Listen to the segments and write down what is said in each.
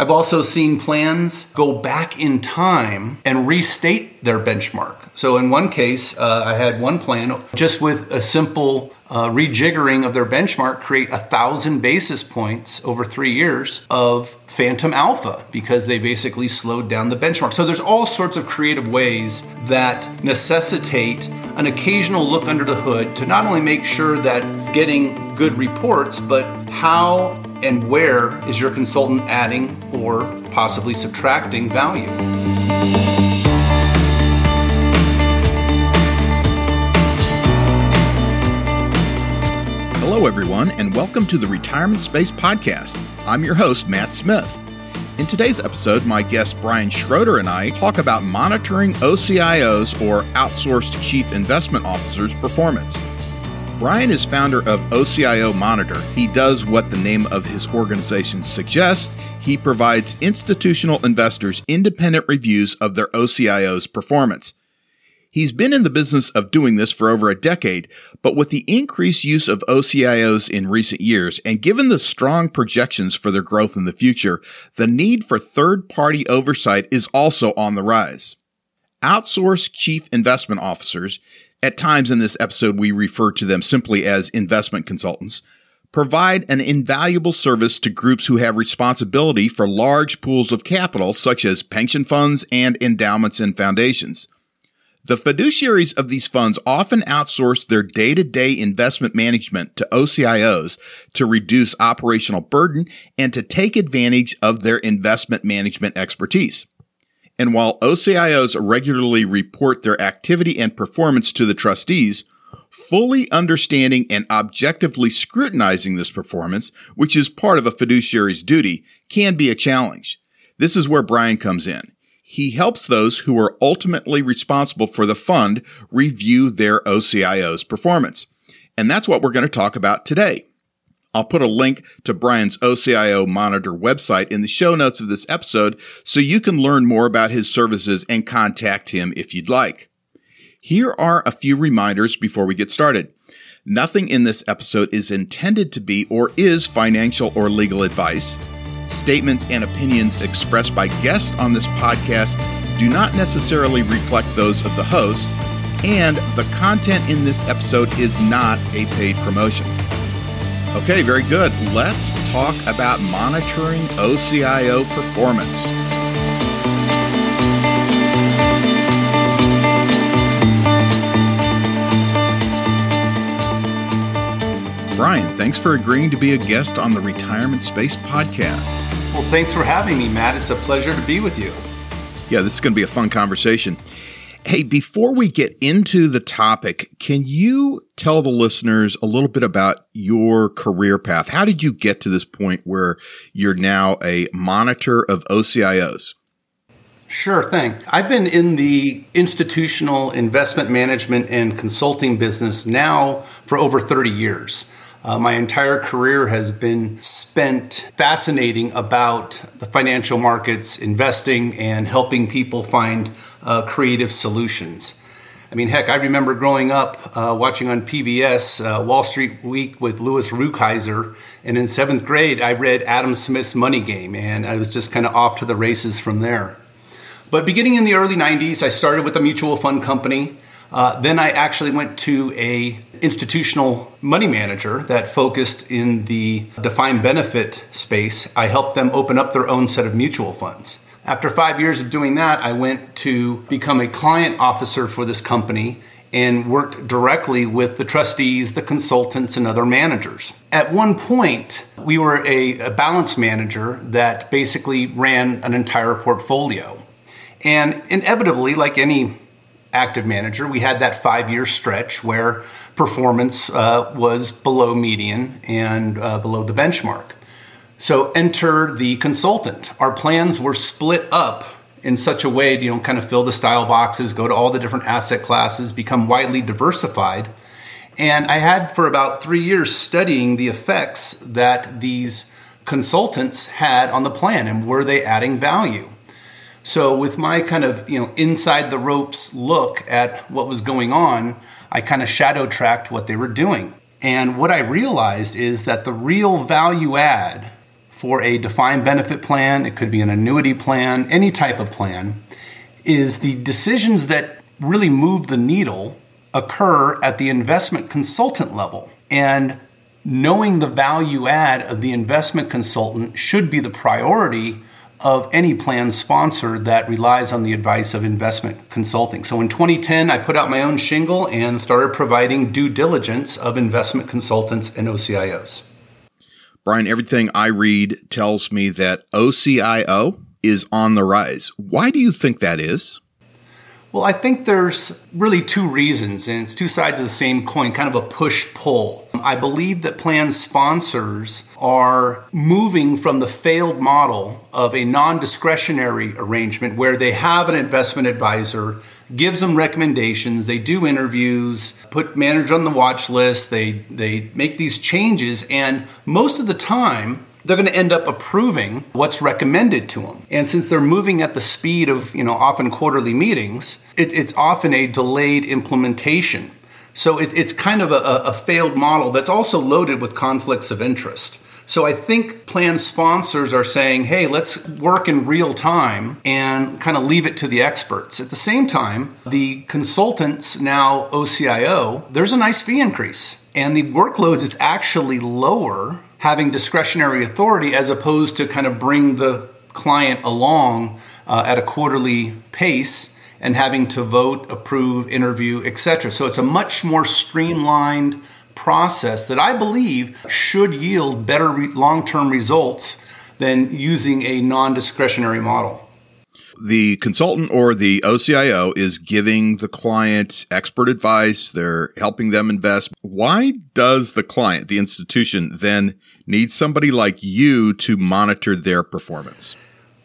I've also seen plans go back in time and restate their benchmark. So, in one case, uh, I had one plan just with a simple uh, rejiggering of their benchmark create a thousand basis points over three years of phantom alpha because they basically slowed down the benchmark. So there's all sorts of creative ways that necessitate an occasional look under the hood to not only make sure that getting good reports, but how and where is your consultant adding or possibly subtracting value. Hello, everyone, and welcome to the Retirement Space Podcast. I'm your host, Matt Smith. In today's episode, my guest Brian Schroeder and I talk about monitoring OCIOs or outsourced chief investment officers' performance. Brian is founder of OCIO Monitor. He does what the name of his organization suggests. He provides institutional investors independent reviews of their OCIO's performance. He's been in the business of doing this for over a decade, but with the increased use of OCIOs in recent years, and given the strong projections for their growth in the future, the need for third party oversight is also on the rise. Outsourced chief investment officers, at times in this episode we refer to them simply as investment consultants, provide an invaluable service to groups who have responsibility for large pools of capital, such as pension funds and endowments and foundations. The fiduciaries of these funds often outsource their day to day investment management to OCIOs to reduce operational burden and to take advantage of their investment management expertise. And while OCIOs regularly report their activity and performance to the trustees, fully understanding and objectively scrutinizing this performance, which is part of a fiduciary's duty, can be a challenge. This is where Brian comes in he helps those who are ultimately responsible for the fund review their OCIO's performance. And that's what we're going to talk about today. I'll put a link to Brian's OCIO Monitor website in the show notes of this episode so you can learn more about his services and contact him if you'd like. Here are a few reminders before we get started. Nothing in this episode is intended to be or is financial or legal advice. Statements and opinions expressed by guests on this podcast do not necessarily reflect those of the host, and the content in this episode is not a paid promotion. Okay, very good. Let's talk about monitoring OCIO performance. Brian, thanks for agreeing to be a guest on the Retirement Space Podcast. Well, thanks for having me, Matt. It's a pleasure to be with you. Yeah, this is going to be a fun conversation. Hey, before we get into the topic, can you tell the listeners a little bit about your career path? How did you get to this point where you're now a monitor of OCIOs? Sure thing. I've been in the institutional investment management and consulting business now for over 30 years. Uh, my entire career has been spent fascinating about the financial markets, investing, and helping people find uh, creative solutions. I mean, heck, I remember growing up uh, watching on PBS uh, Wall Street Week with Louis Rukeyser, and in seventh grade, I read Adam Smith's Money Game, and I was just kind of off to the races from there. But beginning in the early 90s, I started with a mutual fund company. Uh, then I actually went to a institutional money manager that focused in the defined benefit space. I helped them open up their own set of mutual funds. After five years of doing that, I went to become a client officer for this company and worked directly with the trustees, the consultants, and other managers. At one point, we were a, a balance manager that basically ran an entire portfolio. And inevitably, like any active manager, we had that five year stretch where performance uh, was below median and uh, below the benchmark. So enter the consultant. Our plans were split up in such a way to you know kind of fill the style boxes, go to all the different asset classes, become widely diversified. And I had for about three years studying the effects that these consultants had on the plan and were they adding value. So with my kind of, you know, inside the ropes look at what was going on, I kind of shadow tracked what they were doing. And what I realized is that the real value add for a defined benefit plan, it could be an annuity plan, any type of plan, is the decisions that really move the needle occur at the investment consultant level. And knowing the value add of the investment consultant should be the priority of any plan sponsor that relies on the advice of investment consulting. So in 2010, I put out my own shingle and started providing due diligence of investment consultants and OCIOs. Brian, everything I read tells me that OCIO is on the rise. Why do you think that is? Well, I think there's really two reasons, and it's two sides of the same coin, kind of a push pull. I believe that plan sponsors are moving from the failed model of a non discretionary arrangement where they have an investment advisor, gives them recommendations, they do interviews, put manager on the watch list, they, they make these changes, and most of the time, they're going to end up approving what's recommended to them. And since they're moving at the speed of, you know, often quarterly meetings, it, it's often a delayed implementation. So it, it's kind of a, a failed model that's also loaded with conflicts of interest. So I think plan sponsors are saying, hey, let's work in real time and kind of leave it to the experts. At the same time, the consultants, now OCIO, there's a nice fee increase. And the workload is actually lower having discretionary authority as opposed to kind of bring the client along uh, at a quarterly pace and having to vote, approve, interview, etc. So it's a much more streamlined process that I believe should yield better re- long-term results than using a non-discretionary model the consultant or the OCIO is giving the client expert advice, they're helping them invest. Why does the client, the institution, then need somebody like you to monitor their performance?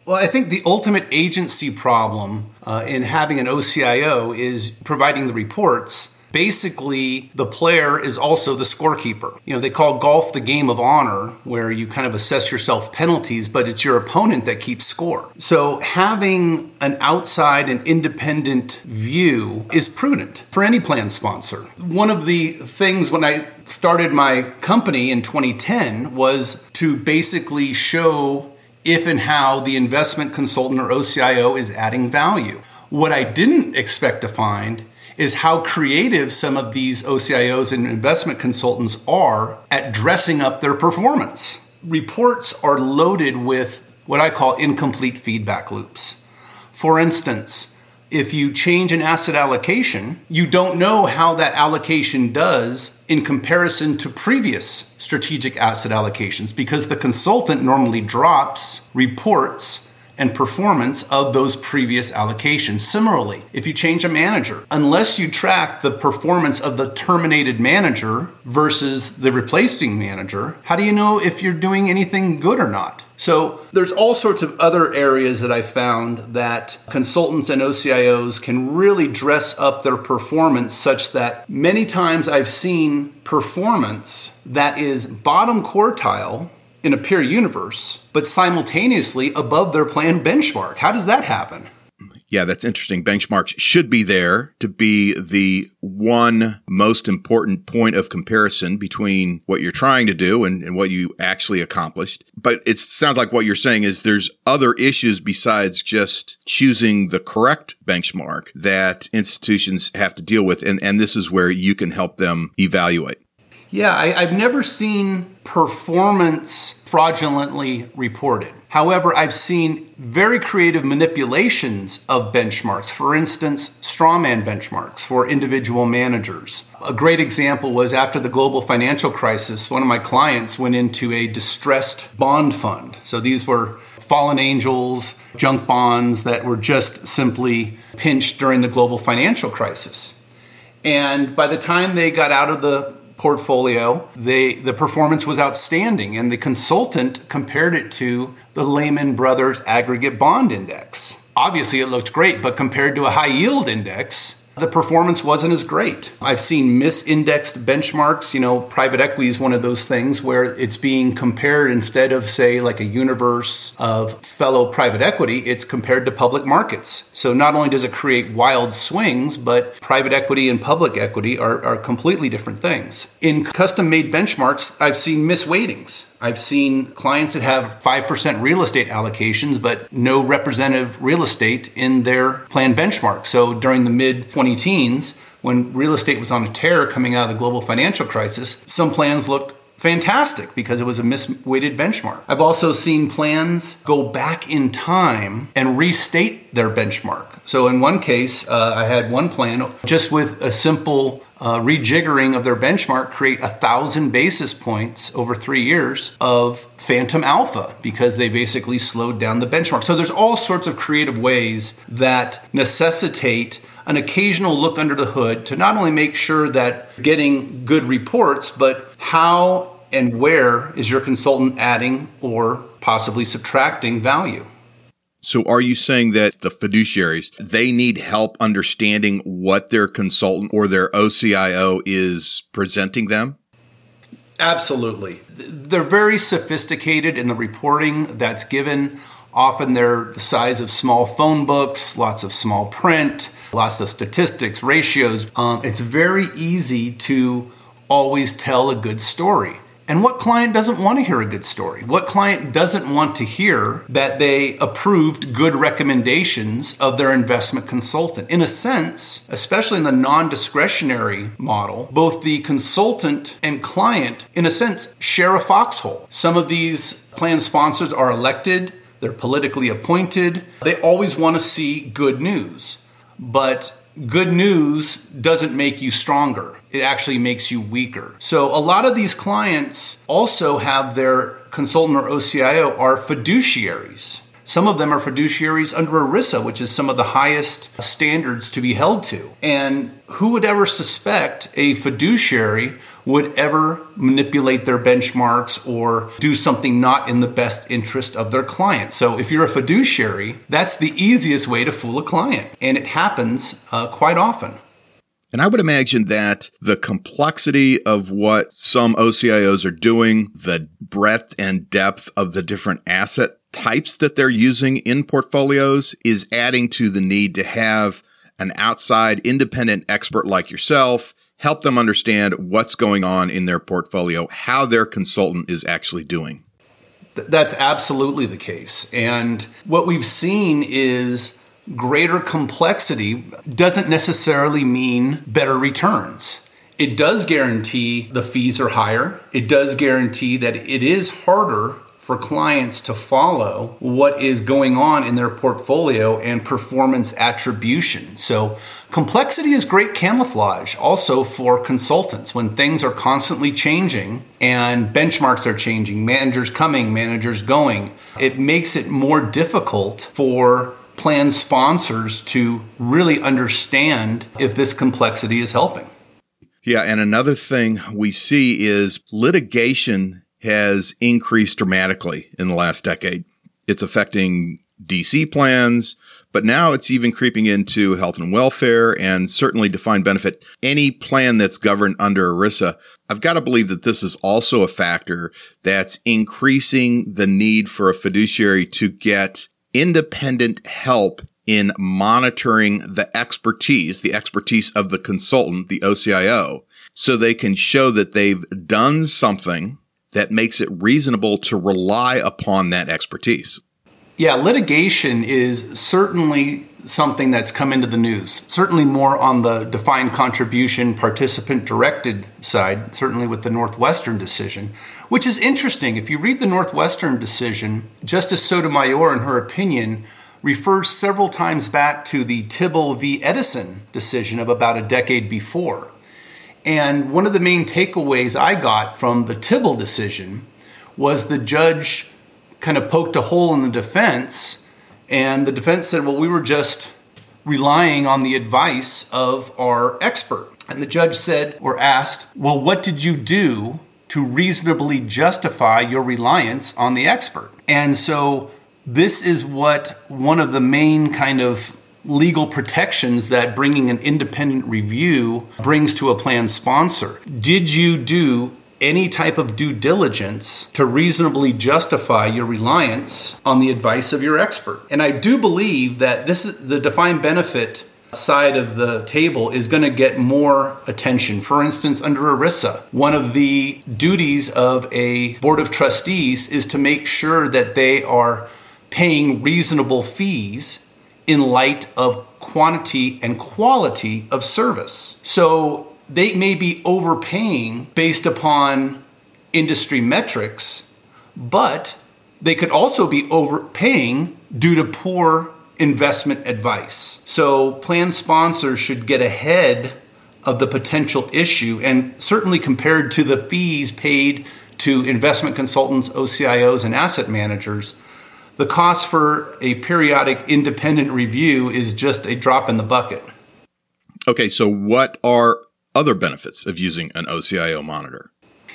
Well, I think the ultimate agency problem uh, in having an OCIO is providing the reports basically the player is also the scorekeeper. You know, they call golf the game of honor, where you kind of assess yourself penalties, but it's your opponent that keeps score. So having an outside and independent view is prudent for any plan sponsor. One of the things when I started my company in 2010 was to basically show if and how the investment consultant or OCIO is adding value. What I didn't expect to find is how creative some of these OCIOs and investment consultants are at dressing up their performance. Reports are loaded with what I call incomplete feedback loops. For instance, if you change an asset allocation, you don't know how that allocation does in comparison to previous strategic asset allocations because the consultant normally drops reports and performance of those previous allocations. Similarly, if you change a manager, unless you track the performance of the terminated manager versus the replacing manager, how do you know if you're doing anything good or not? So there's all sorts of other areas that I found that consultants and OCIOs can really dress up their performance such that many times I've seen performance that is bottom quartile in a peer universe, but simultaneously above their planned benchmark. How does that happen? Yeah, that's interesting. Benchmarks should be there to be the one most important point of comparison between what you're trying to do and, and, what you actually accomplished. But it sounds like what you're saying is there's other issues besides just choosing the correct benchmark that institutions have to deal with. And, and this is where you can help them evaluate. Yeah, I, have never seen performance fraudulently reported. However, I've seen very creative manipulations of benchmarks. For instance, strawman benchmarks for individual managers. A great example was after the global financial crisis, one of my clients went into a distressed bond fund. So these were fallen angels, junk bonds that were just simply pinched during the global financial crisis. And by the time they got out of the portfolio, they, the performance was outstanding, and the consultant compared it to the Lehman Brothers Aggregate Bond Index. Obviously, it looked great, but compared to a high yield index, the performance wasn't as great. I've seen misindexed benchmarks. You know, private equity is one of those things where it's being compared instead of, say, like a universe of fellow private equity, it's compared to public markets. So not only does it create wild swings, but private equity and public equity are, are completely different things. In custom made benchmarks, I've seen misweightings. I've seen clients that have 5% real estate allocations, but no representative real estate in their plan benchmark. So during the mid 20 teens, when real estate was on a tear coming out of the global financial crisis, some plans looked fantastic because it was a misweighted benchmark. I've also seen plans go back in time and restate their benchmark. So in one case, uh, I had one plan just with a simple uh, rejiggering of their benchmark create a thousand basis points over three years of phantom alpha because they basically slowed down the benchmark. So there's all sorts of creative ways that necessitate an occasional look under the hood to not only make sure that getting good reports, but how and where is your consultant adding or possibly subtracting value? So are you saying that the fiduciaries, they need help understanding what their consultant or their OCIO is presenting them? Absolutely. They're very sophisticated in the reporting that's given. Often they're the size of small phone books, lots of small print, lots of statistics, ratios. Um, it's very easy to always tell a good story. And what client doesn't want to hear a good story? What client doesn't want to hear that they approved good recommendations of their investment consultant? In a sense, especially in the non discretionary model, both the consultant and client, in a sense, share a foxhole. Some of these plan sponsors are elected, they're politically appointed, they always want to see good news. But good news doesn't make you stronger. It actually makes you weaker. So a lot of these clients also have their consultant or OCIO are fiduciaries. Some of them are fiduciaries under ERISA, which is some of the highest standards to be held to. And who would ever suspect a fiduciary would ever manipulate their benchmarks or do something not in the best interest of their client? So, if you're a fiduciary, that's the easiest way to fool a client. And it happens uh, quite often. And I would imagine that the complexity of what some OCIOs are doing, the breadth and depth of the different asset types that they're using in portfolios is adding to the need to have an outside independent expert like yourself help them understand what's going on in their portfolio, how their consultant is actually doing. That's absolutely the case. And what we've seen is greater complexity doesn't necessarily mean better returns. It does guarantee the fees are higher. It does guarantee that it is harder for clients to follow what is going on in their portfolio and performance attribution. So, complexity is great camouflage also for consultants when things are constantly changing and benchmarks are changing, managers coming, managers going. It makes it more difficult for plan sponsors to really understand if this complexity is helping. Yeah, and another thing we see is litigation has increased dramatically in the last decade. It's affecting DC plans, but now it's even creeping into health and welfare and certainly defined benefit. Any plan that's governed under ERISA, I've got to believe that this is also a factor that's increasing the need for a fiduciary to get independent help in monitoring the expertise, the expertise of the consultant, the OCIO, so they can show that they've done something that makes it reasonable to rely upon that expertise. Yeah, litigation is certainly something that's come into the news. Certainly more on the defined contribution participant directed side, certainly with the Northwestern decision, which is interesting. If you read the Northwestern decision, Justice Sotomayor, in her opinion, refers several times back to the Tibble v. Edison decision of about a decade before. And one of the main takeaways I got from the Tibble decision was the judge kind of poked a hole in the defense, and the defense said, Well, we were just relying on the advice of our expert. And the judge said, or asked, Well, what did you do to reasonably justify your reliance on the expert? And so, this is what one of the main kind of legal protections that bringing an independent review brings to a plan sponsor. Did you do any type of due diligence to reasonably justify your reliance on the advice of your expert? And I do believe that this is the defined benefit side of the table is going to get more attention. For instance, under ERISA, one of the duties of a board of trustees is to make sure that they are paying reasonable fees in light of quantity and quality of service. So they may be overpaying based upon industry metrics, but they could also be overpaying due to poor investment advice. So plan sponsors should get ahead of the potential issue and certainly compared to the fees paid to investment consultants, OCIOs, and asset managers, the cost for a periodic independent review is just a drop in the bucket. Okay, so what are other benefits of using an OCIO monitor?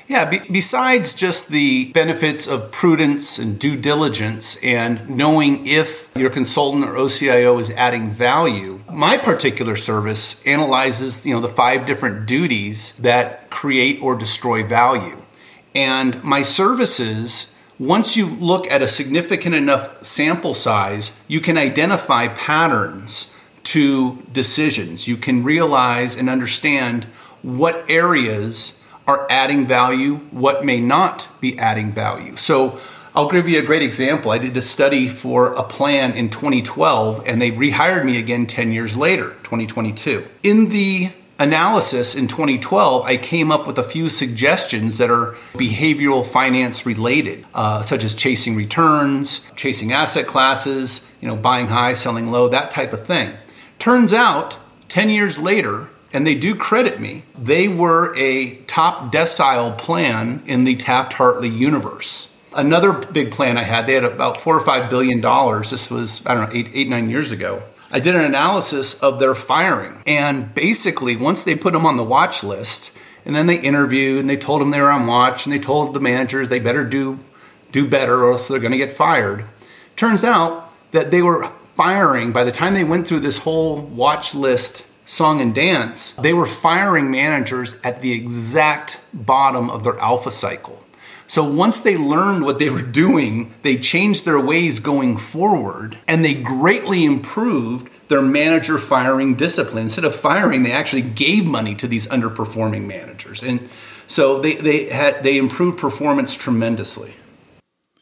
Yeah, be- besides just the benefits of prudence and due diligence and knowing if your consultant or OCIO is adding value, my particular service analyzes, you know, the five different duties that create or destroy value. And my services once you look at a significant enough sample size, you can identify patterns to decisions. You can realize and understand what areas are adding value, what may not be adding value. So I'll give you a great example. I did a study for a plan in 2012 and they rehired me again 10 years later, 2022. In the analysis in 2012, I came up with a few suggestions that are behavioral finance related, uh, such as chasing returns, chasing asset classes, you know, buying high, selling low, that type of thing. Turns out, 10 years later, and they do credit me, they were a top decile plan in the Taft Hartley universe. Another big plan I had, they had about four or five billion dollars. This was, I don't know, eight, eight, nine years ago. I did an analysis of their firing. And basically, once they put them on the watch list, and then they interviewed and they told them they were on watch and they told the managers they better do do better or else they're going to get fired. Turns out that they were firing by the time they went through this whole watch list song and dance, they were firing managers at the exact bottom of their alpha cycle. So once they learned what they were doing, they changed their ways going forward and they greatly improved their manager firing discipline. Instead of firing, they actually gave money to these underperforming managers. And so they, they had they improved performance tremendously.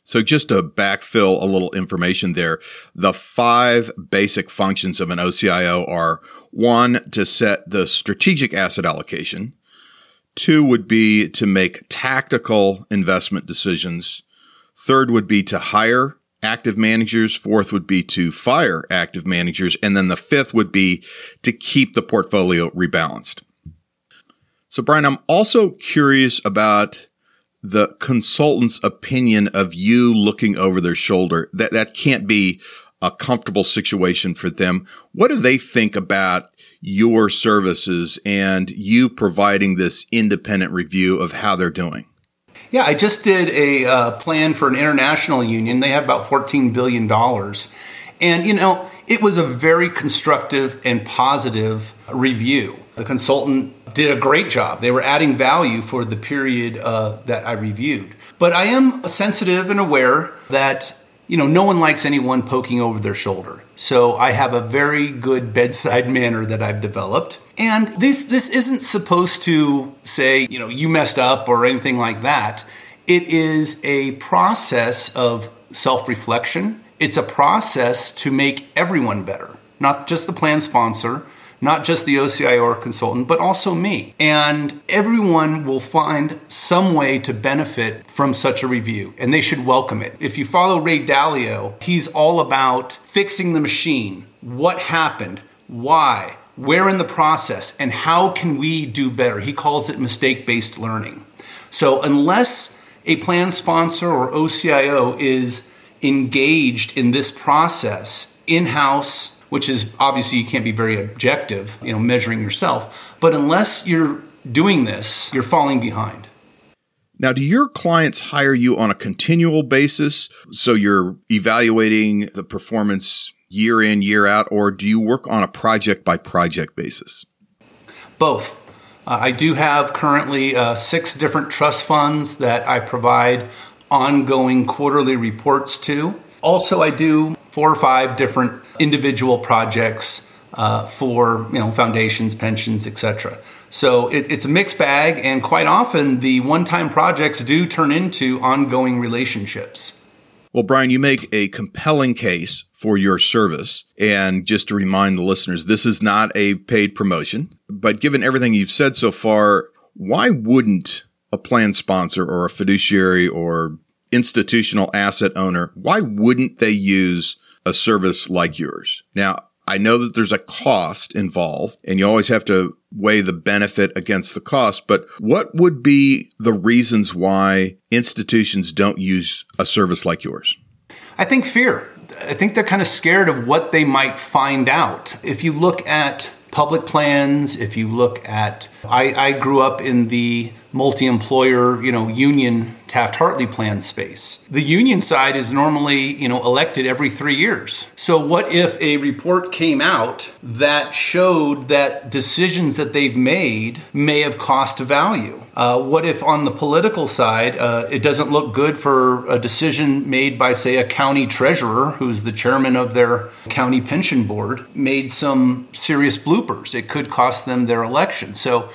So just to backfill a little information there, the five basic functions of an OCIO are one, to set the strategic asset allocation. Two would be to make tactical investment decisions. Third would be to hire active managers. Fourth would be to fire active managers. And then the fifth would be to keep the portfolio rebalanced. So, Brian, I'm also curious about the consultant's opinion of you looking over their shoulder. That, that can't be a comfortable situation for them. What do they think about your services and you providing this independent review of how they're doing? Yeah, I just did a uh, plan for an international union. They had about $14 billion. And, you know, it was a very constructive and positive review. The consultant did a great job. They were adding value for the period uh, that I reviewed. But I am sensitive and aware that you know, no one likes anyone poking over their shoulder. So I have a very good bedside manner that I've developed. And this this isn't supposed to say, you know, you messed up or anything like that. It is a process of self-reflection. It's a process to make everyone better, not just the plan sponsor, not just the OCI or consultant, but also me. And everyone will find some way to benefit from such a review, and they should welcome it. If you follow Ray Dalio, he's all about fixing the machine. What happened? Why? Where in the process? And how can we do better? He calls it mistake based learning. So, unless a plan sponsor or OCIO is engaged in this process in house which is obviously you can't be very objective, you know, measuring yourself. But unless you're doing this, you're falling behind. Now, do your clients hire you on a continual basis? So you're evaluating the performance year in, year out, or do you work on a project by project basis? Both. Uh, I do have currently uh, six different trust funds that I provide ongoing quarterly reports to. Also, I do four or five different individual projects uh, for you know foundations, pensions, etc. So it, it's a mixed bag, and quite often the one-time projects do turn into ongoing relationships. Well, Brian, you make a compelling case for your service. And just to remind the listeners, this is not a paid promotion, but given everything you've said so far, why wouldn't a plan sponsor or a fiduciary or institutional asset owner, why wouldn't they use a service like yours? Now, I know that there's a cost involved and you always have to weigh the benefit against the cost, but what would be the reasons why institutions don't use a service like yours? I think fear. I think they're kind of scared of what they might find out. If you look at public plans, if you look at, I, I grew up in the multi-employer, you know, union Taft-Hartley plan space. The union side is normally, you know, elected every 3 years. So what if a report came out that showed that decisions that they've made may have cost value? Uh, what if on the political side, uh, it doesn't look good for a decision made by, say, a county treasurer who's the chairman of their county pension board, made some serious bloopers? It could cost them their election. So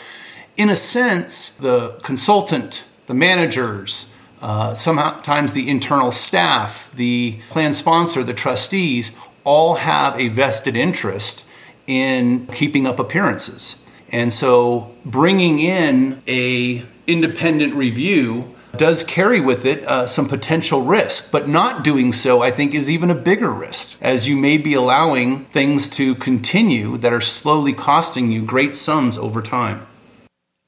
in a sense, the consultant, the managers, uh, sometimes the internal staff, the plan sponsor, the trustees, all have a vested interest in keeping up appearances. And so bringing in a independent review does carry with it uh, some potential risk, but not doing so, I think, is even a bigger risk, as you may be allowing things to continue that are slowly costing you great sums over time.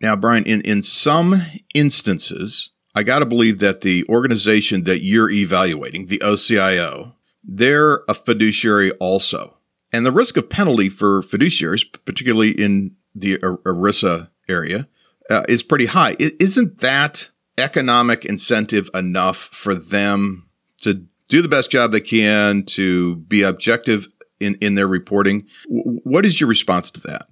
Now, Brian, in, in some instances, I got to believe that the organization that you're evaluating, the OCIO, they're a fiduciary also. And the risk of penalty for fiduciaries, particularly in the ERISA area, uh, is pretty high. Isn't that economic incentive enough for them to do the best job they can, to be objective in, in their reporting? What is your response to that?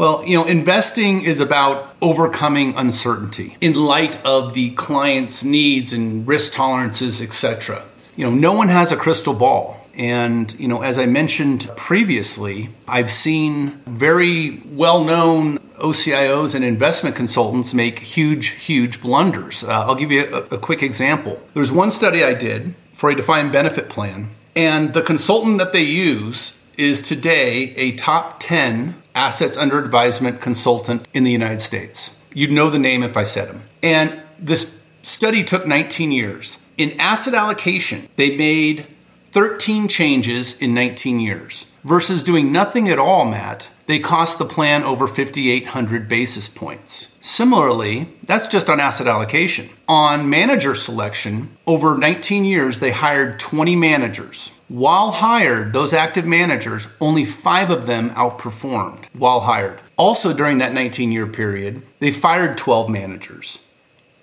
Well, you know, investing is about overcoming uncertainty in light of the client's needs and risk tolerances, etc. You know, no one has a crystal ball. And, you know, as I mentioned previously, I've seen very well known OCIOs and investment consultants make huge, huge blunders. Uh, I'll give you a, a quick example. There's one study I did for a defined benefit plan, and the consultant that they use is today a top 10 assets under advisement consultant in the United States. You'd know the name if I said him. And this study took 19 years. In asset allocation, they made 13 changes in 19 years. Versus doing nothing at all, Matt, they cost the plan over 5,800 basis points. Similarly, that's just on asset allocation. On manager selection, over 19 years, they hired 20 managers. While hired, those active managers, only five of them outperformed while hired. Also, during that 19 year period, they fired 12 managers.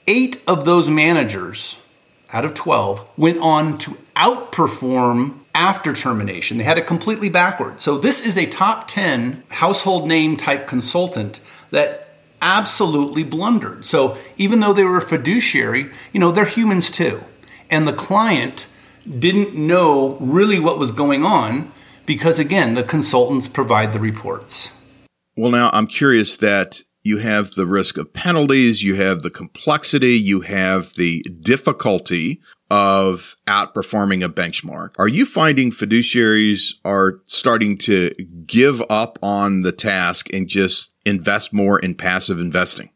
Eight of those managers out of 12 went on to outperform after termination. They had it completely backward. So, this is a top 10 household name type consultant that absolutely blundered. So, even though they were a fiduciary, you know, they're humans too. And the client didn't know really what was going on because, again, the consultants provide the reports. Well, now I'm curious that you have the risk of penalties, you have the complexity, you have the difficulty of outperforming a benchmark. Are you finding fiduciaries are starting to give up on the task and just invest more in passive investing?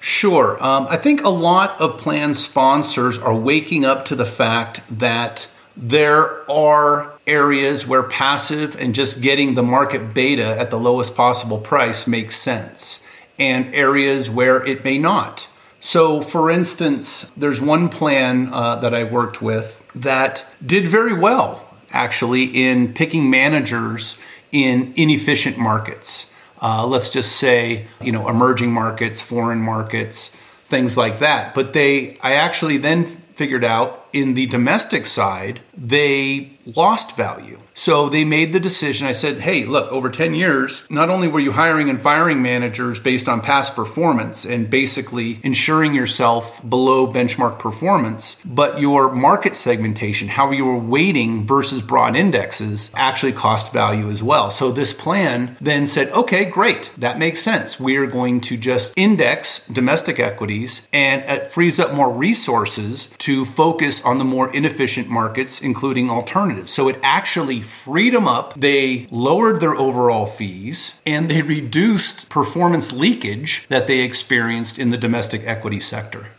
Sure. Um, I think a lot of plan sponsors are waking up to the fact that there are areas where passive and just getting the market beta at the lowest possible price makes sense, and areas where it may not. So, for instance, there's one plan uh, that I worked with that did very well actually in picking managers in inefficient markets uh, let's just say, you know, emerging markets, foreign markets, things like that. But they, I actually then figured out in the domestic side, they lost value. So they made the decision. I said, hey, look, over 10 years, not only were you hiring and firing managers based on past performance and basically ensuring yourself below benchmark performance, but your market segmentation, how you were weighting versus broad indexes, actually cost value as well. So this plan then said, okay, great, that makes sense. We are going to just index domestic equities and it frees up more resources to focus on the more inefficient markets, including alternatives. So it actually freed them up, they lowered their overall fees, and they reduced performance leakage that they experienced in the domestic equity sector.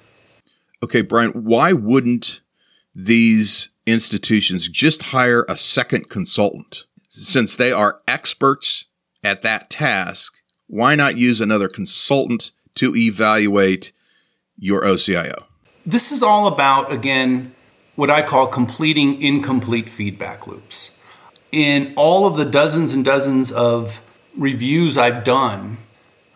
Okay, Brian, why wouldn't these institutions just hire a second consultant? Since they are experts at that task, why not use another consultant to evaluate your OCIO? This is all about, again, what I call completing incomplete feedback loops in all of the dozens and dozens of reviews I've done,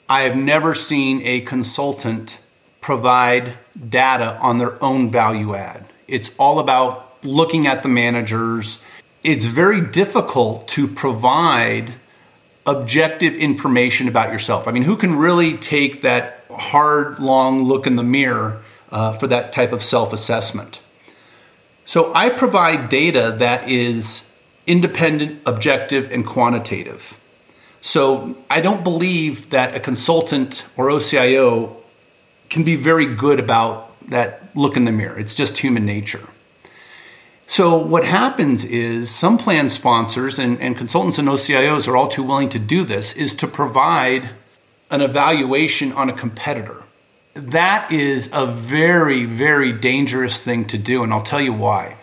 I have never seen a consultant provide data on their own value add. It's all about looking at the managers. It's very difficult to provide objective information about yourself. I mean, who can really take that hard, long look in the mirror uh, for that type of self assessment? So I provide data that is independent, objective, and quantitative. So I don't believe that a consultant or OCIO can be very good about that look in the mirror. It's just human nature. So what happens is some plan sponsors and, and consultants and OCIOs are all too willing to do this is to provide an evaluation on a competitor. That is a very, very dangerous thing to do, and I'll tell you why.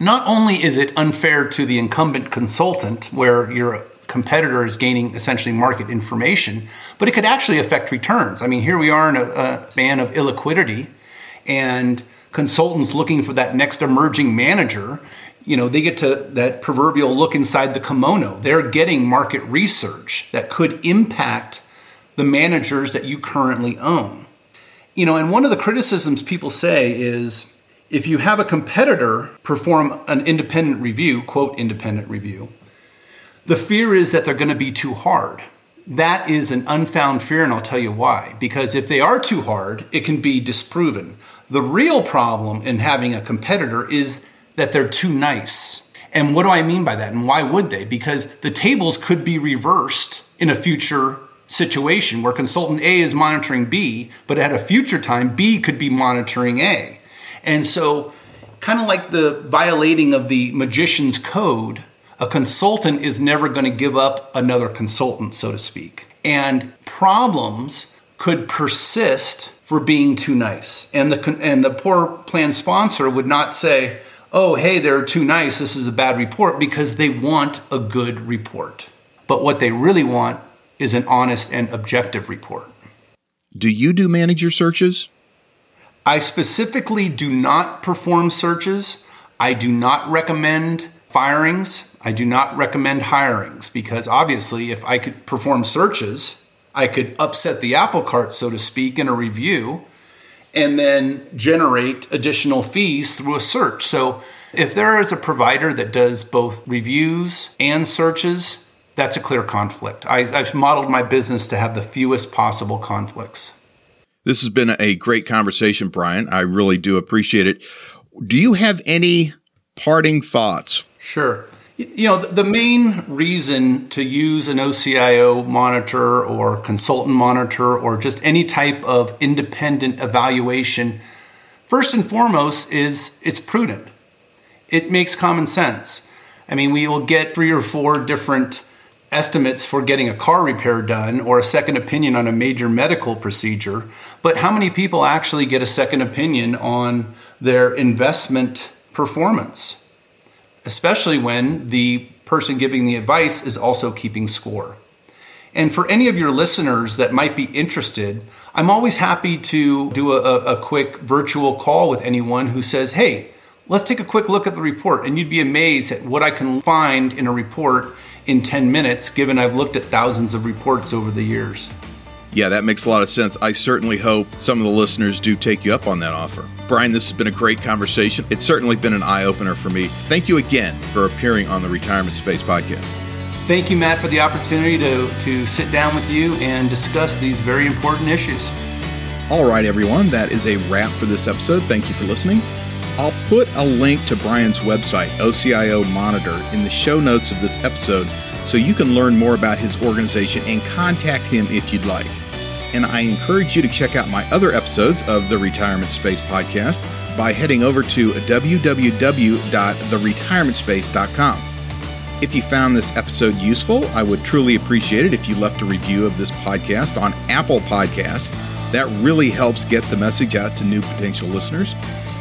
Not only is it unfair to the incumbent consultant, where your competitor is gaining essentially market information, but it could actually affect returns. I mean, here we are in a, a span of illiquidity, and consultants looking for that next emerging manager you know they get to that proverbial look inside the kimono they're getting market research that could impact the managers that you currently own you know and one of the criticisms people say is if you have a competitor perform an independent review, quote, independent review, the fear is that they're going to be too hard. That is an unfound fear, and I'll tell you why. Because if they are too hard, it can be disproven. The real problem in having a competitor is that they're too nice. And what do I mean by that? And why would they? Because the tables could be reversed in a future situation where consultant A is monitoring B, but at a future time, B could be monitoring A. And so, kind of like the violating of the magician's code, a consultant is never going to give up another consultant, so to speak. And problems could persist for being too nice. And the, and the poor plan sponsor would not say, oh, hey, they're too nice, this is a bad report, because they want a good report. But what they really want is an honest and objective report. Do you do manager searches? I specifically do not perform searches. I do not recommend firings. I do not recommend hirings because obviously, if I could perform searches, I could upset the apple cart, so to speak, in a review and then generate additional fees through a search. So, if there is a provider that does both reviews and searches, that's a clear conflict. I, have modeled my business to have the fewest possible conflicts. This has been a great conversation, Brian. I really do appreciate it. Do you have any parting thoughts? Sure. You know, the main reason to use an OCIO monitor or consultant monitor or just any type of independent evaluation, first and foremost, is it's prudent. It makes common sense. I mean, we will get three or four different estimates for getting a car repair done or a second opinion on a major medical procedure, but how many people actually get a second opinion on their investment performance? Especially when the person giving the advice is also keeping score. And for any of your listeners that might be interested, I'm always happy to do a, a quick virtual call with anyone who says, hey, let's take a quick look at the report. And you'd be amazed at what I can find in a report in 10 minutes, given I've looked at thousands of reports over the years. Yeah, that makes a lot of sense. I certainly hope some of the listeners do take you up on that offer. Brian, this has been a great conversation. It's certainly been an eye opener for me. Thank you again for appearing on the Retirement Space podcast. Thank you, Matt, for the opportunity to, to sit down with you and discuss these very important issues. All right, everyone, that is a wrap for this episode. Thank you for listening. I'll put a link to Brian's website, OCIO Monitor, in the show notes of this episode so you can learn more about his organization and contact him if you'd like. And I encourage you to check out my other episodes of the Retirement Space podcast by heading over to www.theretirementspace.com. If you found this episode useful, I would truly appreciate it if you left a review of this podcast on Apple Podcasts. That really helps get the message out to new potential listeners.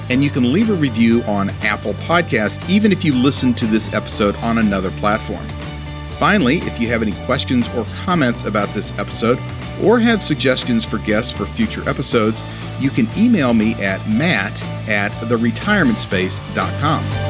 And you can leave a review on Apple Podcasts even if you listen to this episode on another platform. Finally, if you have any questions or comments about this episode or have suggestions for guests for future episodes, you can email me at matt at theretirementspace.com.